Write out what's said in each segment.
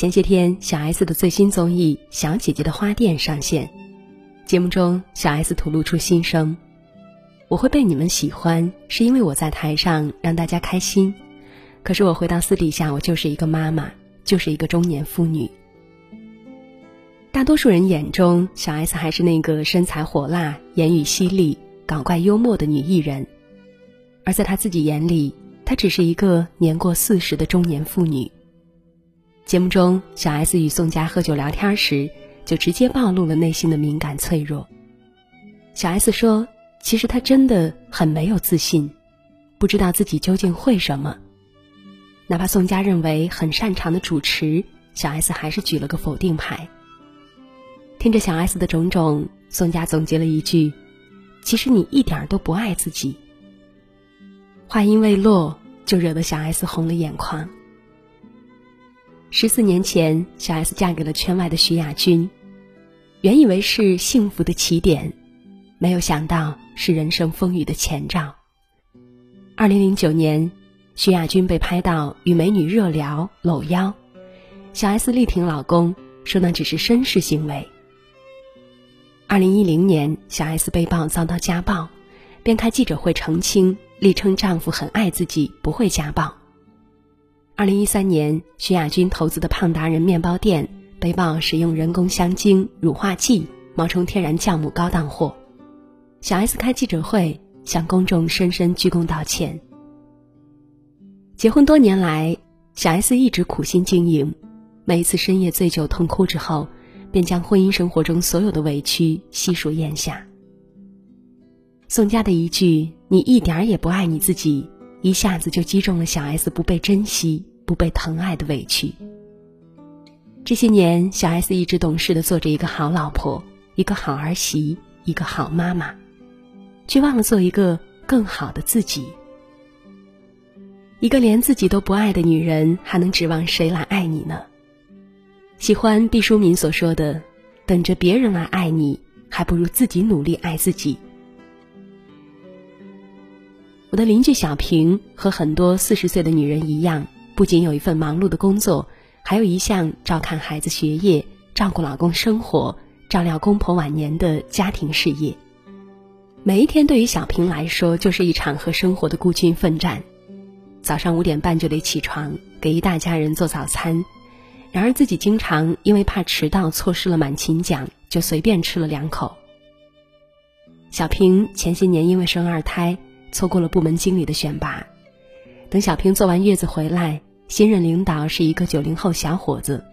前些天，小 S 的最新综艺《小姐姐的花店》上线。节目中，小 S 吐露出心声：“我会被你们喜欢，是因为我在台上让大家开心。可是我回到私底下，我就是一个妈妈，就是一个中年妇女。”大多数人眼中，小 S 还是那个身材火辣、言语犀利、搞怪幽默的女艺人，而在她自己眼里，她只是一个年过四十的中年妇女。节目中，小 S 与宋佳喝酒聊天时，就直接暴露了内心的敏感脆弱。小 S 说：“其实她真的很没有自信，不知道自己究竟会什么。哪怕宋佳认为很擅长的主持，小 S 还是举了个否定牌。”听着小 S 的种种，宋佳总结了一句：“其实你一点都不爱自己。”话音未落，就惹得小 S 红了眼眶。十四年前，小 S 嫁给了圈外的徐亚军，原以为是幸福的起点，没有想到是人生风雨的前兆。二零零九年，徐亚军被拍到与美女热聊搂腰，小 S 力挺老公，说那只是绅士行为。二零一零年，小 S 被曝遭到家暴，便开记者会澄清，力称丈夫很爱自己，不会家暴。二零一三年，徐亚军投资的胖达人面包店被曝使用人工香精、乳化剂冒充天然酵母高档货，小 S 开记者会向公众深深鞠躬道歉。结婚多年来，小 S 一直苦心经营，每一次深夜醉酒痛哭之后，便将婚姻生活中所有的委屈悉数咽下。宋佳的一句“你一点儿也不爱你自己”，一下子就击中了小 S 不被珍惜。不被疼爱的委屈。这些年，小 S 一直懂事的做着一个好老婆、一个好儿媳、一个好妈妈，却忘了做一个更好的自己。一个连自己都不爱的女人，还能指望谁来爱你呢？喜欢毕淑敏所说的：“等着别人来爱你，还不如自己努力爱自己。”我的邻居小平和很多四十岁的女人一样。不仅有一份忙碌的工作，还有一项照看孩子学业、照顾老公生活、照料公婆晚年的家庭事业。每一天对于小平来说，就是一场和生活的孤军奋战。早上五点半就得起床，给一大家人做早餐。然而自己经常因为怕迟到，错失了满勤奖，就随便吃了两口。小平前些年因为生二胎，错过了部门经理的选拔。等小平坐完月子回来。新任领导是一个九零后小伙子。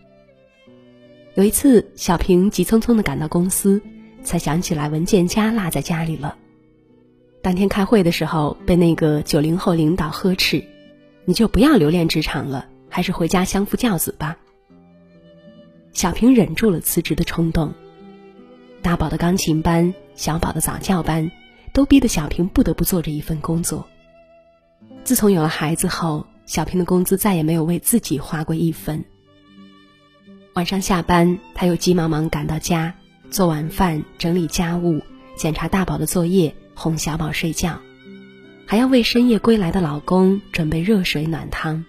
有一次，小平急匆匆的赶到公司，才想起来文件夹落在家里了。当天开会的时候，被那个九零后领导呵斥：“你就不要留恋职场了，还是回家相夫教子吧。”小平忍住了辞职的冲动。大宝的钢琴班、小宝的早教班，都逼得小平不得不做这一份工作。自从有了孩子后，小平的工资再也没有为自己花过一分。晚上下班，他又急忙忙赶到家，做晚饭、整理家务、检查大宝的作业、哄小宝睡觉，还要为深夜归来的老公准备热水暖汤，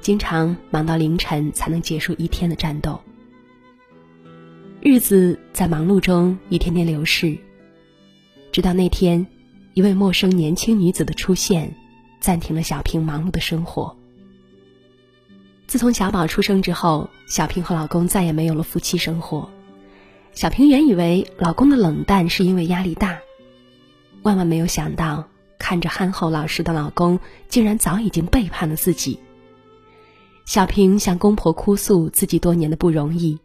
经常忙到凌晨才能结束一天的战斗。日子在忙碌中一天天流逝，直到那天，一位陌生年轻女子的出现。暂停了小平忙碌的生活。自从小宝出生之后，小平和老公再也没有了夫妻生活。小平原以为老公的冷淡是因为压力大，万万没有想到，看着憨厚老实的老公，竟然早已经背叛了自己。小平向公婆哭诉自己多年的不容易，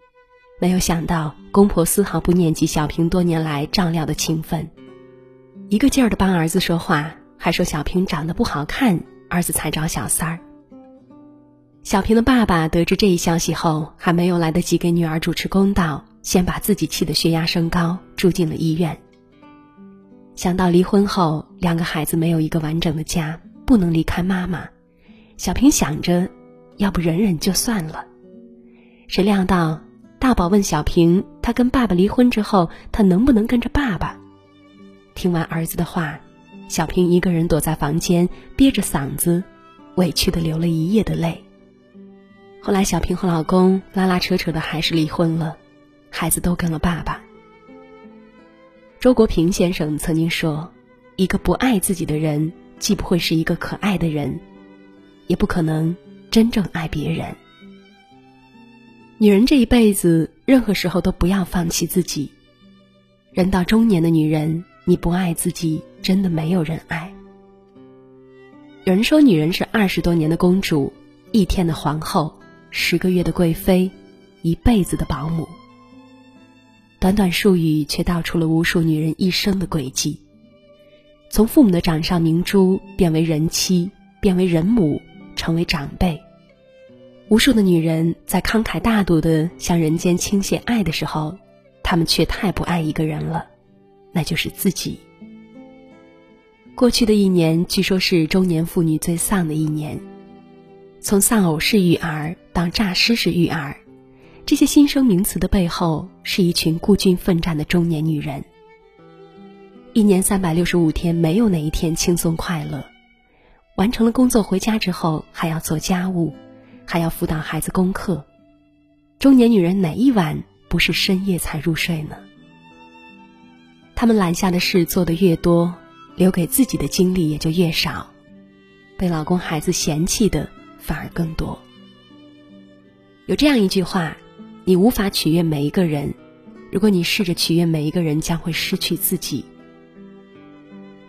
没有想到公婆丝毫不念及小平多年来照料的情分，一个劲儿的帮儿子说话。还说小平长得不好看，儿子才找小三儿。小平的爸爸得知这一消息后，还没有来得及给女儿主持公道，先把自己气得血压升高，住进了医院。想到离婚后两个孩子没有一个完整的家，不能离开妈妈，小平想着，要不忍忍就算了。谁料到大宝问小平，他跟爸爸离婚之后，他能不能跟着爸爸？听完儿子的话。小平一个人躲在房间，憋着嗓子，委屈的流了一夜的泪。后来小平和老公拉拉扯扯的还是离婚了，孩子都跟了爸爸。周国平先生曾经说：“一个不爱自己的人，既不会是一个可爱的人，也不可能真正爱别人。”女人这一辈子，任何时候都不要放弃自己。人到中年的女人，你不爱自己，真的没有人爱。有人说，女人是二十多年的公主，一天的皇后，十个月的贵妃，一辈子的保姆。短短数语，却道出了无数女人一生的轨迹。从父母的掌上明珠变为人妻，变为人母，成为长辈。无数的女人在慷慨大度的向人间倾泻爱的时候，她们却太不爱一个人了，那就是自己。过去的一年，据说是中年妇女最丧的一年。从丧偶式育儿到诈尸式育儿。这些新生名词的背后，是一群孤军奋战的中年女人。一年三百六十五天，没有哪一天轻松快乐。完成了工作回家之后，还要做家务，还要辅导孩子功课。中年女人哪一晚不是深夜才入睡呢？他们揽下的事做得越多，留给自己的精力也就越少，被老公孩子嫌弃的反而更多。有这样一句话。你无法取悦每一个人，如果你试着取悦每一个人，将会失去自己。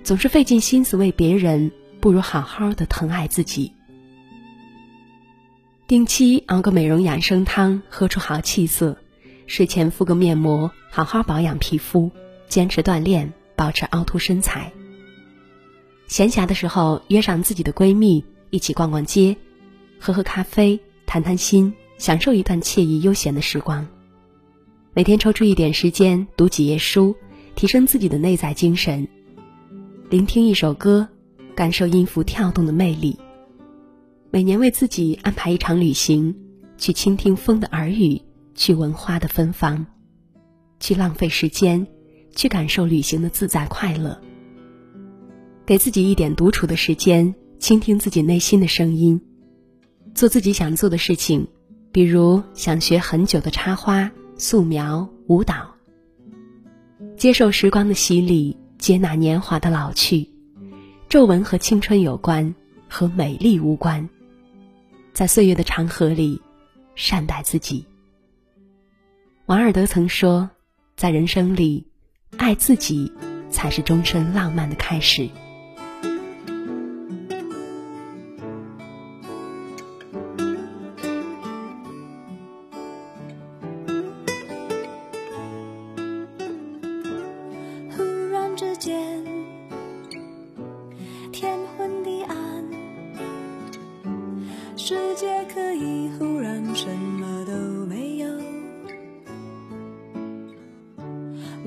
总是费尽心思为别人，不如好好的疼爱自己。定期熬个美容养生汤，喝出好气色；睡前敷个面膜，好好保养皮肤；坚持锻炼，保持凹凸身材。闲暇的时候，约上自己的闺蜜一起逛逛街，喝喝咖啡，谈谈心。享受一段惬意悠闲的时光，每天抽出一点时间读几页书，提升自己的内在精神；聆听一首歌，感受音符跳动的魅力。每年为自己安排一场旅行，去倾听风的耳语，去闻花的芬芳，去浪费时间，去感受旅行的自在快乐。给自己一点独处的时间，倾听自己内心的声音，做自己想做的事情。比如想学很久的插花、素描、舞蹈，接受时光的洗礼，接纳年华的老去。皱纹和青春有关，和美丽无关。在岁月的长河里，善待自己。王尔德曾说，在人生里，爱自己才是终身浪漫的开始。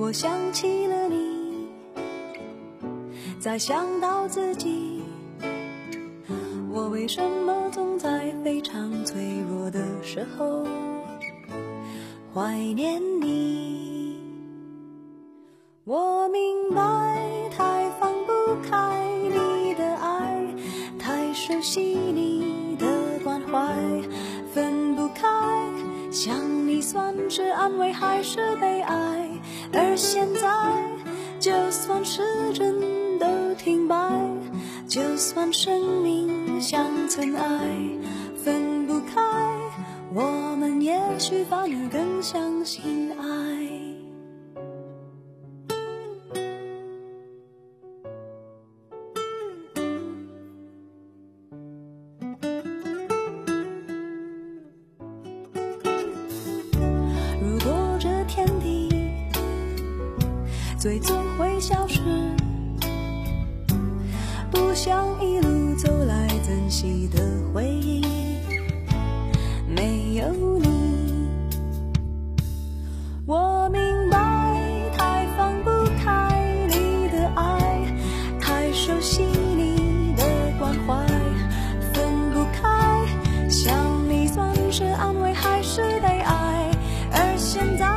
我想起了你，再想到自己，我为什么总在非常脆弱的时候怀念你？我明白，太放不开你的爱，太熟悉你的关怀，分不开，想算是安慰还是悲哀？而现在，就算时针都停摆，就算生命像尘埃，分不开，我们也许反而更相信爱。会总会消失，不想一路走来珍惜的回忆，没有你，我明白太放不开你的爱，太熟悉你的关怀，分不开，想你算是安慰还是悲哀？而现在，